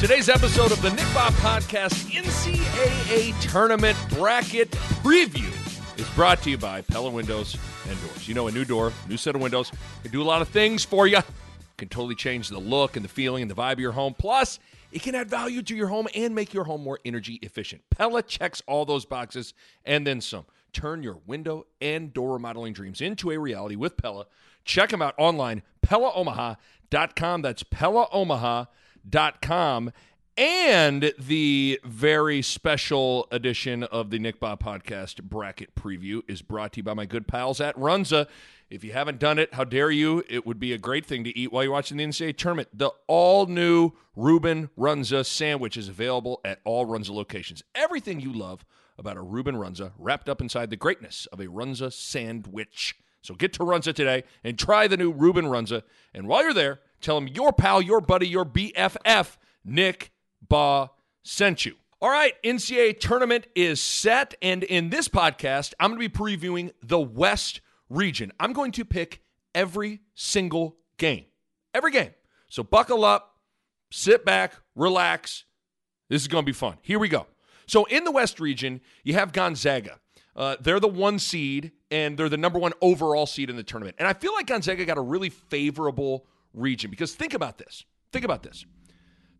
Today's episode of the Nick Bahe Podcast NCAA Tournament Bracket Preview is brought to you by Pella Windows and Doors. You know, a new door, new set of windows can do a lot of things for you. Can totally change the look and the feeling and the vibe of your home. Plus, it can add value to your home and make your home more energy efficient. Pella checks all those boxes and then some. Turn your window and door remodeling dreams into a reality with Pella. Check them out online, PellaOmaha.com. That's PellaOmaha.com com and the very special edition of the Nick Bahe Podcast bracket preview is brought to you by my good pals at Runza. If you haven't done it, how dare you? It would be a great thing to eat while you're watching the NCAA tournament. The all new Reuben Runza sandwich is available at all Runza locations. Everything you love about a Reuben Runza wrapped up inside the greatness of a Runza sandwich. So get to Runza today and try the new Reuben Runza. And while you're there, Tell him your pal, your buddy, your BFF, Nick Bahe sent you. All right, NCAA tournament is set. And in this podcast, I'm going to be previewing the West region. I'm going to pick every single game. Every game. So buckle up, sit back, relax. This is going to be fun. Here we go. So in the West region, you have Gonzaga. Uh, they're the one seed, and they're the number one overall seed in the tournament. And I feel like Gonzaga got a really favorable region. Because think about this. Think about this.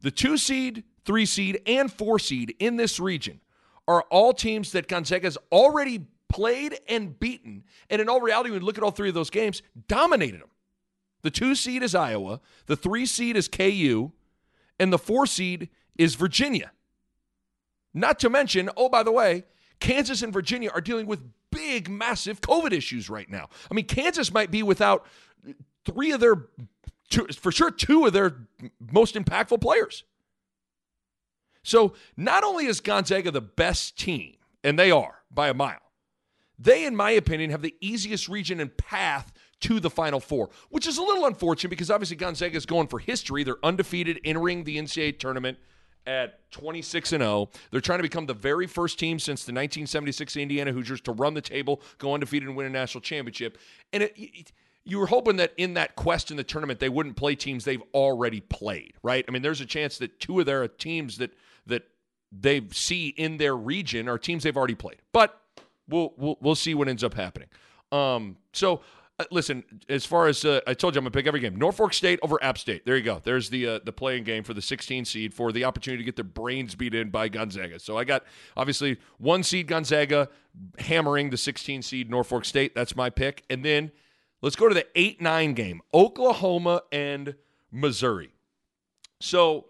The two seed, three seed, and four seed in this region are all teams that Gonzaga's already played and beaten. And in all reality, when you look at all three of those games, dominated them. The two seed is Iowa, the three seed is KU, and the four seed is Virginia. Not to mention, oh, by the way, Kansas and Virginia are dealing with big, massive COVID issues right now. I mean, Kansas might be without three of their two, for sure two of their most impactful players. So not only is Gonzaga the best team, and they are by a mile, they, in my opinion, have the easiest region and path to the Final Four, which is a little unfortunate because obviously Gonzaga is going for history. They're undefeated entering the NCAA tournament at 26 and 0. They're trying to become the very first team since the 1976 Indiana Hoosiers to run the table, go undefeated, and win a national championship. And it, it you were hoping that in that quest in the tournament they wouldn't play teams they've already played, right? I mean, there's a chance that two of their teams that that they see in their region are teams they've already played. But we'll we'll, we'll see what ends up happening. Um, so uh, listen, as far as uh, I told you, I'm gonna pick every game. Norfolk State over App State. There you go. There's the uh, the playing game for the 16 seed for the opportunity to get their brains beat in by Gonzaga. So I got obviously one seed Gonzaga hammering the 16 seed Norfolk State. That's my pick, and then Let's go to the 8 9 game Oklahoma and Missouri. So,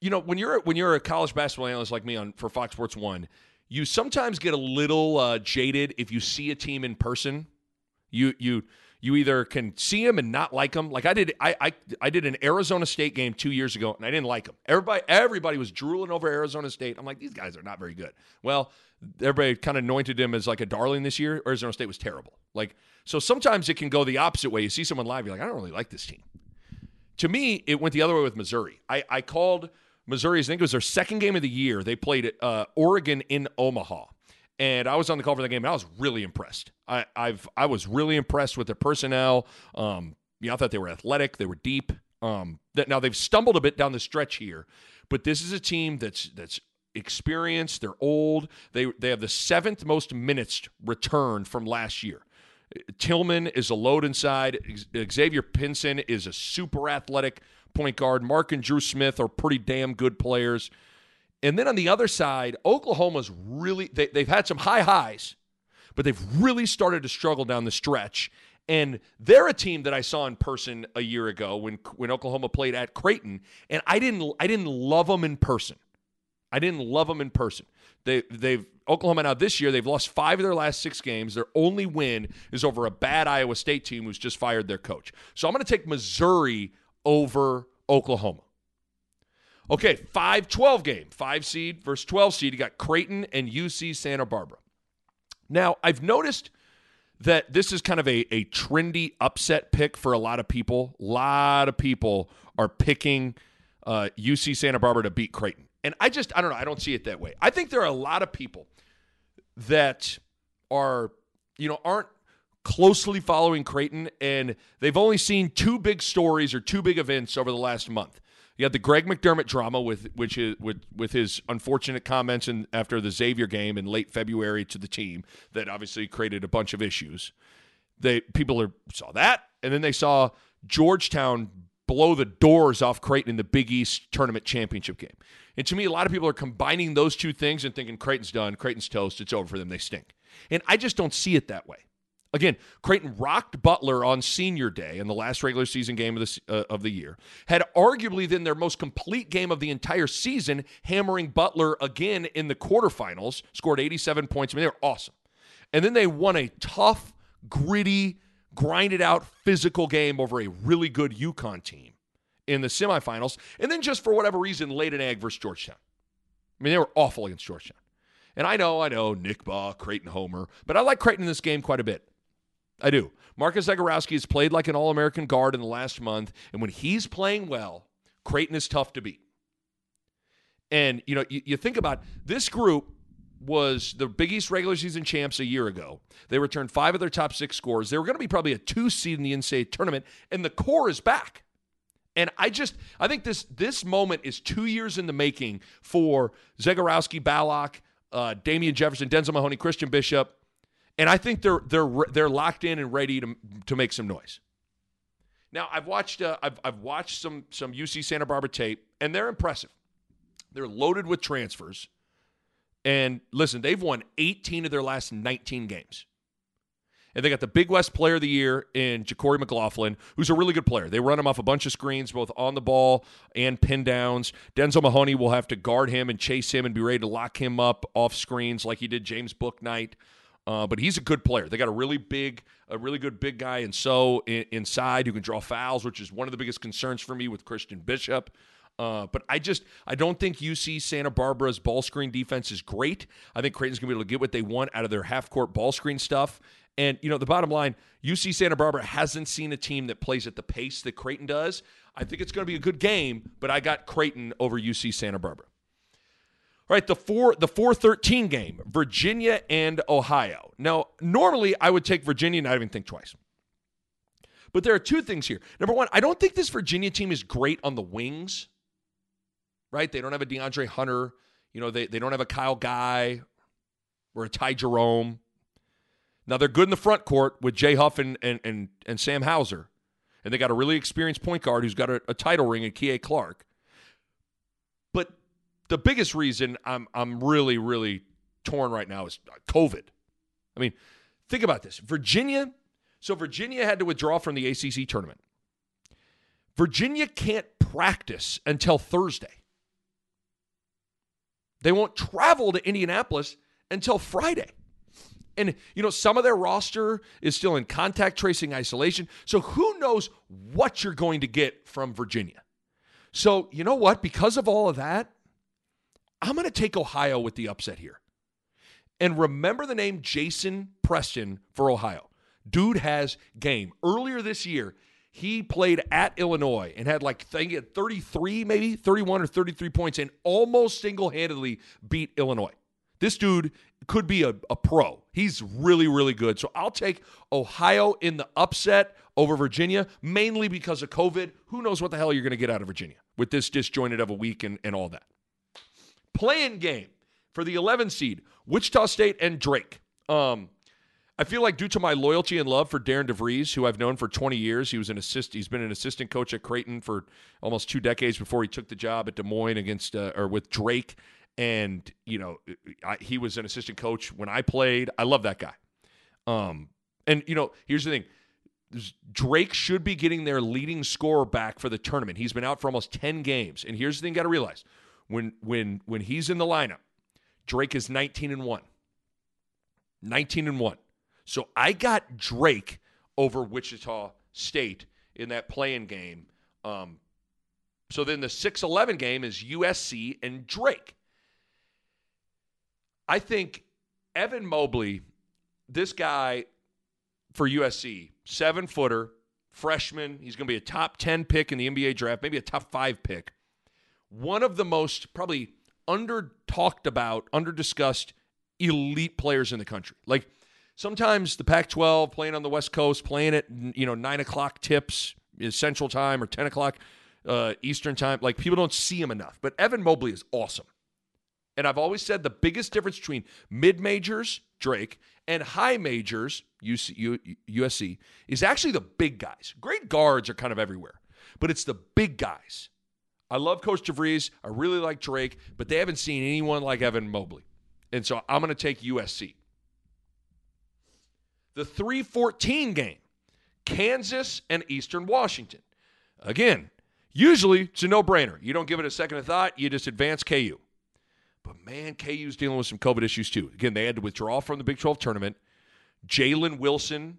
you know, when you're when you're a college basketball analyst like me on for Fox Sports 1, you sometimes get a little uh, jaded if you see a team in person. You you you either can see them and not like them. Like I did, I, I I did an Arizona State game two years ago, and I didn't like them. Everybody everybody was drooling over Arizona State. I'm like, these guys are not very good. Well, everybody kind of anointed him as like a darling this year. Arizona State was terrible. Like so, sometimes it can go the opposite way. You see someone live, you're like, I don't really like this team. To me, it went the other way with Missouri. I, I called Missouri. I think it was their second game of the year. They played uh, Oregon in Omaha and I was on the call for the game. and I was really impressed. I, I've I was really impressed with their personnel. Um, I thought they were athletic. They were deep. Um, that now they've stumbled a bit down the stretch here, but this is a team that's that's experienced. They're old. They they have the seventh most minutes returned from last year. Tillman is a load inside. Xavier Pinson is a super athletic point guard. Mark and Dru Smith are pretty damn good players. And then on the other side, Oklahoma's really, they, they've had some high highs, but they've really started to struggle down the stretch. And they're a team that I saw in person a year ago when when Oklahoma played at Creighton, and I didn't I didn't love them in person. I didn't love them in person. They they've Oklahoma now this year, they've lost five of their last six games. Their only win is over a bad Iowa State team who's just fired their coach. So I'm going to take Missouri over Oklahoma. Okay, 5 12 game, 5 seed versus 12 seed. You got Creighton and UC Santa Barbara. Now, I've noticed that this is kind of a, a trendy upset pick for a lot of people. A lot of people are picking uh, UC Santa Barbara to beat Creighton. And I just, I don't know, I don't see it that way. I think there are a lot of people that are, you know, aren't closely following Creighton and they've only seen two big stories or two big events over the last month. You had the Greg McDermott drama with which is with with his unfortunate comments in, after the Xavier game in late February to the team that obviously created a bunch of issues. They people are, saw that, and then they saw Georgetown blow the doors off Creighton in the Big East tournament championship game. And to me, a lot of people are combining those two things and thinking Creighton's done, Creighton's toast, it's over for them, they stink. And I just don't see it that way. Again, Creighton rocked Butler on senior day in the last regular season game of the, uh, of the year. Had arguably then their most complete game of the entire season, hammering Butler again in the quarterfinals, scored 87 points. I mean, they were awesome. And then they won a tough, gritty, grinded out physical game over a really good UConn team in the semifinals. And then just for whatever reason, laid an egg versus Georgetown. I mean, they were awful against Georgetown. And I know, I know, Nick Bahe, Creighton Homer, but I like Creighton in this game quite a bit. I do. Marcus Zegarowski has played like an All American guard in the last month, and when he's playing well, Creighton is tough to beat. And you know, you, you think about this group was the Big East regular season champs a year ago. They returned five of their top six scores. They were going to be probably a two seed in the NCAA tournament, and the core is back. And I just I think this this moment is two years in the making for Zegarowski, Ballock, uh, Damien Jefferson, Denzel Mahoney, Christian Bishop, and I think they're they're they're locked in and ready to to make some noise. Now I've watched uh, I've I've watched some some UC Santa Barbara tape, and they're impressive. They're loaded with transfers, and listen, they've won 18 of their last 19 games. And they got the Big West Player of the Year in JaQuori McLaughlin, who's a really good player. They run him off a bunch of screens, both on the ball and pin downs. Denzel Mahoney will have to guard him and chase him and be ready to lock him up off screens like he did James Bouknight. Uh, but he's a good player. They got a really big, a really good big guy, and so in, inside who can draw fouls, which is one of the biggest concerns for me with Christian Bishop. Uh, but I just I don't think UC Santa Barbara's ball screen defense is great. I think Creighton's gonna be able to get what they want out of their half court ball screen stuff. And you know the bottom line, UC Santa Barbara hasn't seen a team that plays at the pace that Creighton does. I think it's going to be a good game, but I got Creighton over UC Santa Barbara. Right, the four the four thirteen game, Virginia and Ohio. Now, normally I would take Virginia and not even think twice. But there are two things here. Number one, I don't think this Virginia team is great on the wings. Right? They don't have a DeAndre Hunter. You know, they, they don't have a Kyle Guy or a Ty Jerome. Now they're good in the front court with Jay Huff and, and, and, and Sam Hauser. And they got a really experienced point guard who's got a, a title ring in Kihei Clark. The biggest reason I'm I'm really really torn right now is COVID. I mean, think about this. Virginia, so Virginia had to withdraw from the ACC tournament. Virginia can't practice until Thursday. They won't travel to Indianapolis until Friday. And, you know, some of their roster is still in contact tracing isolation. So who knows what you're going to get from Virginia. So, you know what? Because of all of that, I'm going to take Ohio with the upset here. And remember the name Jason Preston for Ohio. Dude has game. Earlier this year, he played at Illinois and had like 33, maybe 31 or 33 points and almost single handedly beat Illinois. This dude could be a, a pro. He's really, really good. So I'll take Ohio in the upset over Virginia, mainly because of COVID. Who knows what the hell you're going to get out of Virginia with this disjointed of a week and, and all that. Playing game for the 11 seed, Wichita State and Drake. Um, I feel like due to my loyalty and love for Darian DeVries, who I've known for 20 years, he was an assist. He's been an assistant coach at Creighton for almost two decades before he took the job at Des Moines against uh, or with Drake. And you know, I, he was an assistant coach when I played. I love that guy. Um, and you know, here's the thing: Drake should be getting their leading scorer back for the tournament. He's been out for almost 10 games. And here's the thing: you got to realize when when when he's in the lineup, Drake is 19 and one. 19 and 1. So I got Drake over Wichita State in that playing game. Um, so then the 6 11 game is USC and Drake. I think Evan Mobley, this guy for USC, seven footer, freshman. He's going to be a top 10 pick in the NBA draft, maybe a top five pick. One of the most probably under talked about, under discussed elite players in the country. Like sometimes the Pac 12 playing on the West Coast, playing at, you know, nine o'clock tips is Central Time or 10 o'clock uh, Eastern Time. Like people don't see him enough. But Evan Mobley is awesome. And I've always said the biggest difference between mid majors, Drake, and high majors, UC, USC, is actually the big guys. Great guards are kind of everywhere, but it's the big guys. I love Coach DeVries. I really like Drake, but they haven't seen anyone like Evan Mobley. And so I'm going to take USC. The 314 game, Kansas and Eastern Washington. Again, usually it's a no brainer. You don't give it a second of thought, you just advance KU. But man, KU's dealing with some COVID issues too. Again, they had to withdraw from the Big 12 tournament. Jalen Wilson,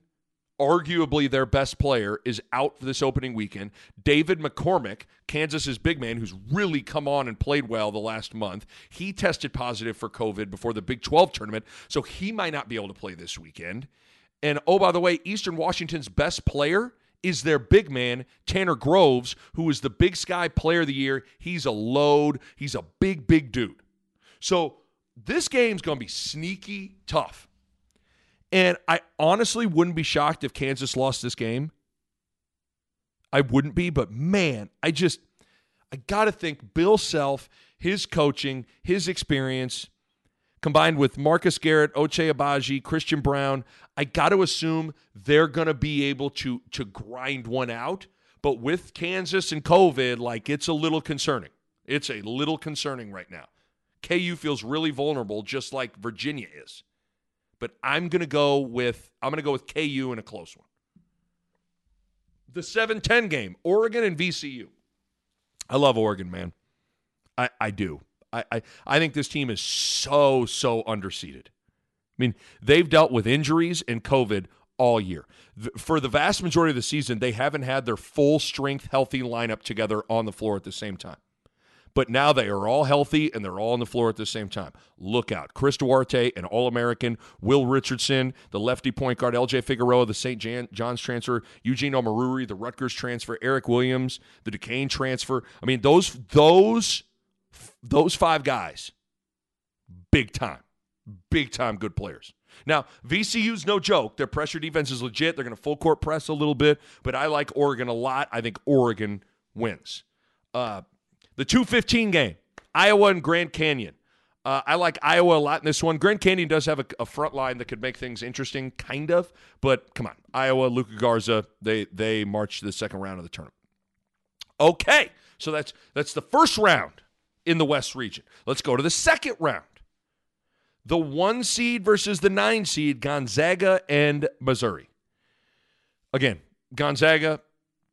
arguably their best player, is out for this opening weekend. David McCormick, Kansas's big man, who's really come on and played well the last month, he tested positive for COVID before the Big 12 tournament, so he might not be able to play this weekend. And oh, by the way, Eastern Washington's best player is their big man, Tanner Groves, who is the Big Sky Player of the Year. He's a load, he's a big, big dude. So this game's going to be sneaky tough. And I honestly wouldn't be shocked if Kansas lost this game. I wouldn't be, but man, I just I got to think Bill Self, his coaching, his experience combined with Marcus Garrett, Ochai Agbaji, Christian Braun, I got to assume they're going to be able to to grind one out. But with Kansas and COVID, like it's a little concerning. It's a little concerning right now. KU feels really vulnerable, just like Virginia is. But I'm gonna go with I'm gonna go with KU in a close one. The 7-10 game, Oregon and VCU. I love Oregon, man. I, I do. I, I, I think this team is so, so underseeded. I mean, they've dealt with injuries and COVID all year. For the vast majority of the season, they haven't had their full strength, healthy lineup together on the floor at the same time. But now they are all healthy and they're all on the floor at the same time. Look out. Chris Duarte, an All American. Will Richardson, the lefty point guard. LJ Figueroa, the St. John's transfer. Eugene Omoruyi, the Rutgers transfer. Eric Williams, the Duquesne transfer. I mean, those, those, those five guys, big time. Big time good players. Now, VCU's no joke. Their pressure defense is legit. They're going to full court press a little bit, but I like Oregon a lot. I think Oregon wins. Uh, the 215 game, Iowa and Grand Canyon. Uh, I like Iowa a lot in this one. Grand Canyon does have a, a, front line that could make things interesting, kind of. But come on, Iowa, Luka Garza, they they march to the second round of the tournament. Okay, so that's that's the first round in the West region. Let's go to the second round. The one seed versus the nine seed, Gonzaga and Missouri. Again, Gonzaga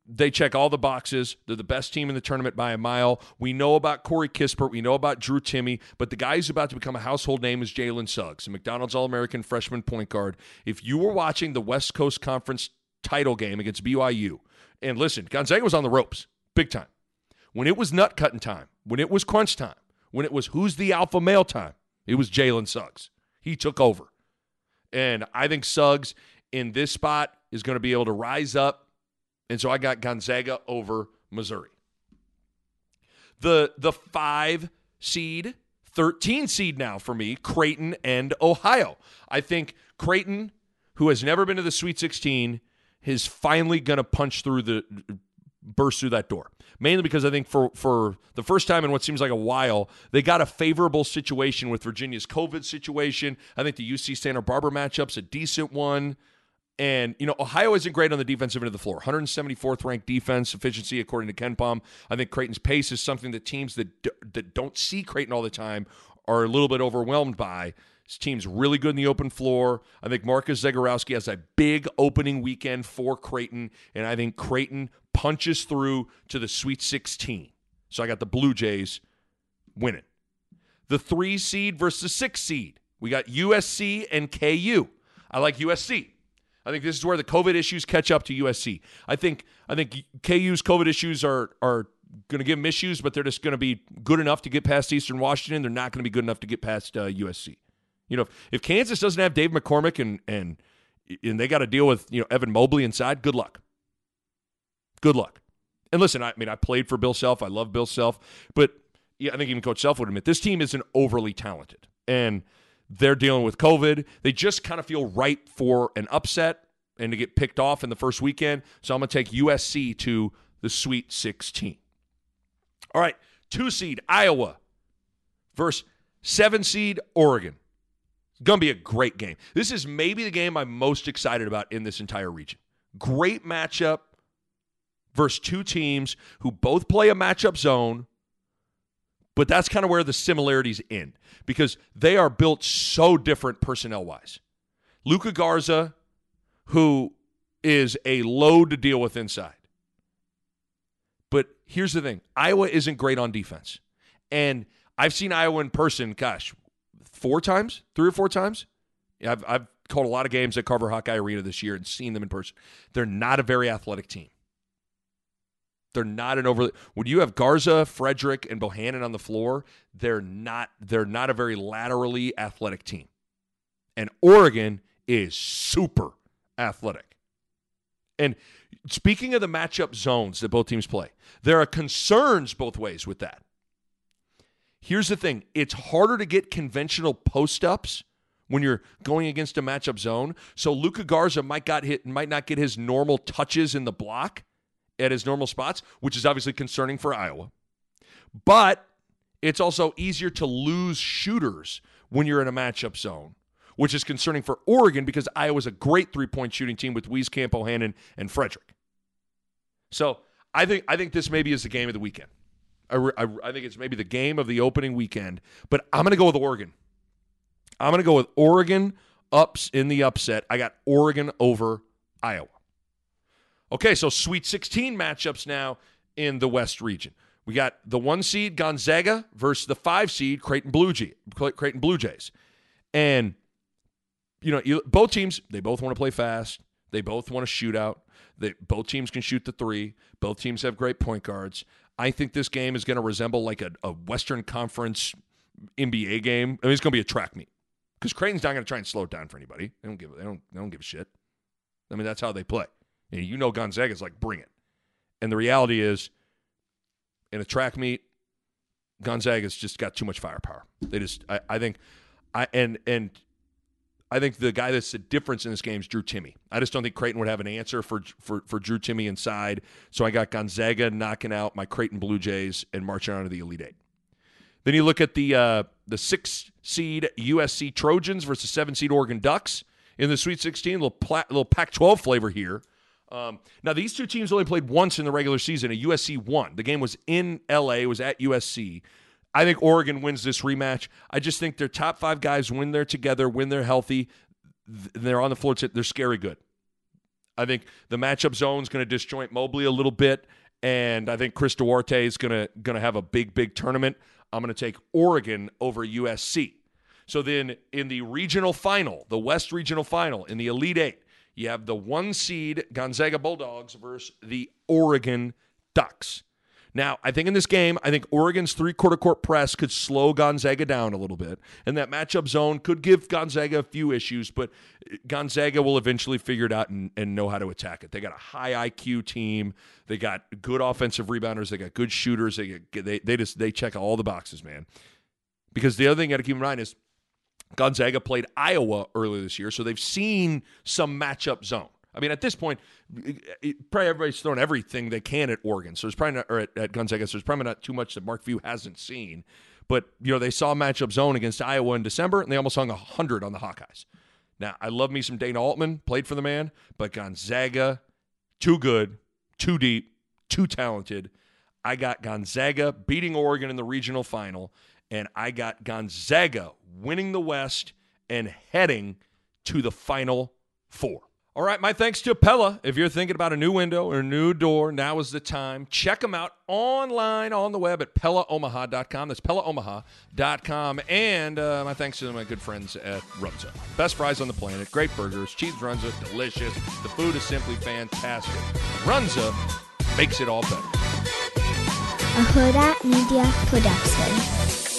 they check all the boxes. They're the best team in the tournament by a mile. We know about Corey Kispert. We know about Drew Timme. But the guy who's about to become a household name is Jalen Suggs, a McDonald's All American freshman point guard. If you were watching the West Coast Conference title game against BYU, and listen, Gonzaga was on the ropes big time. When it was nut cutting time, when it was crunch time, when it was who's the alpha male time, it was Jalen Suggs. He took over. And I think Suggs in this spot is going to be able to rise up and so I got Gonzaga over Missouri. The the 5 seed, 13 seed now for me, Creighton and Ohio. I think Creighton, who has never been to the Sweet 16, is finally going to punch through the burst through that door. Mainly because I think for for the first time in what seems like a while, they got a favorable situation with Virginia's COVID situation. I think the UC Santa Barbara matchup's a decent one. And, you know, Ohio isn't great on the defensive end of the floor. 174th ranked defense efficiency, according to KenPom. I think Creighton's pace is something that teams that, d- that don't see Creighton all the time are a little bit overwhelmed by. This team's really good in the open floor. I think Marcus Zegarowski has a big opening weekend for Creighton, and I think Creighton punches through to the Sweet 16. So I got the Blue Jays winning. The three seed versus six seed We got USC and KU. I like USC. I think this is where the COVID issues catch up to USC. I think I think KU's COVID issues are are going to give them issues, but they're just going to be good enough to get past Eastern Washington. They're not going to be good enough to get past uh, USC. You know, if, if Kansas doesn't have Dave McCormick and and and they got to deal with you know Evan Mobley inside, good luck. Good luck. And listen, I mean, I played for Bill Self. I love Bill Self, but yeah, I think even Coach Self would admit this team isn't overly talented, and they're dealing with COVID. They just kind of feel ripe for an upset and to get picked off in the first weekend. So I'm going to take USC to the Sweet 16. All right, two seed Iowa versus seven seed Oregon. It's going to be a great game. This is maybe the game I'm most excited about in this entire region. Great matchup versus two teams who both play a matchup zone, but that's kind of where the similarities end because they are built so different personnel wise. Luka Garza, who is a load to deal with inside. But here's the thing Iowa isn't great on defense. And I've seen Iowa in person, gosh, four times, three or four times. I've, I've called a lot of games at Carver Hawkeye Arena this year and seen them in person. They're not a very athletic team. They're not an overly when you have Garza, Fredrick, and Bohannon on the floor, they're not they're not a very laterally athletic team. And Oregon is super athletic. And speaking of the matchup zones that both teams play, there are concerns both ways with that. Here's the thing it's harder to get conventional post ups when you're going against a matchup zone. So Luka Garza might got hit might not get his normal touches in the block at his normal spots, which is obviously concerning for Iowa. But it's also easier to lose shooters when you're in a matchup zone, which is concerning for Oregon because Iowa's a great three point shooting team with Wieskamp, Bohannon, and Fredrick. So I think I think this maybe is the game of the weekend. I, I, I think it's maybe the game of the opening weekend, but I'm going to go with Oregon. I'm going to go with Oregon ups in the upset. I got Oregon over Iowa. Okay, so Sweet 16 matchups now in the West region. We got the one seed Gonzaga versus the five seed Creighton Blue, Jay, Creighton Blue Jays. And, you know, both teams, they both want to play fast. They both want to shoot out. They, both teams can shoot the three. Both teams have great point guards. I think this game is going to resemble like a, a Western Conference NBA game. I mean, it's going to be a track meet because Creighton's not going to try and slow it down for anybody. They don't give. They don't. They don't give a shit. I mean, that's how they play. And you know Gonzaga's like, bring it. And the reality is, in a track meet, Gonzaga's just got too much firepower. They just, I, I think, I and and I think the guy that's the difference in this game is Drew Timme. I just don't think Creighton would have an answer for for for Drew Timme inside. So I got Gonzaga knocking out my Creighton Blue Jays and marching on to the Elite Eight. Then you look at the uh, the six seed USC Trojans versus seven seed Oregon Ducks in the Sweet 16. Little pla- little Pac-12 flavor here. Um, now, these two teams only played once in the regular season. A USC won. The game was in LA, it was at USC. I think Oregon wins this rematch. I just think their top five guys, when they're together, when they're healthy, they're on the floor, they're scary good. I think the matchup zone is going to disjoint Mobley a little bit, and I think Chris Duarte is going to going to have a big, big tournament. I'm going to take Oregon over USC. So then in the regional final, the West regional final, in the Elite Eight, you have the one seed Gonzaga Bulldogs versus the Oregon Ducks. Now, I think in this game, I think Oregon's three quarter court press could slow Gonzaga down a little bit. And that matchup zone could give Gonzaga a few issues, but Gonzaga will eventually figure it out and, and know how to attack it. They got a high IQ team. They got good offensive rebounders. They got good shooters. They, get, they, they just they check all the boxes, man. Because the other thing you got to keep in mind is Gonzaga played Iowa earlier this year, so they've seen some matchup zone. I mean, at this point, probably everybody's thrown everything they can at Oregon. So there's probably not, or at, at Gonzaga, so there's probably not too much that Mark Few hasn't seen. But, you know, they saw matchup zone against Iowa in December, and they almost hung 100 on the Hawkeyes. Now, I love me some Dana Altman, played for the man, but Gonzaga, too good, too deep, too talented. I got Gonzaga beating Oregon in the regional final, and I got Gonzaga winning the West and heading to the Final Four. All right, my thanks to Pella. If you're thinking about a new window or a new door, now is the time. Check them out online on the web at PellaOmaha.com. That's PellaOmaha.com. And uh, my thanks to my good friends at Runza. Best fries on the planet, great burgers, cheese Runza, delicious. The food is simply fantastic. Runza makes it all better. A Hurrdat Media Production.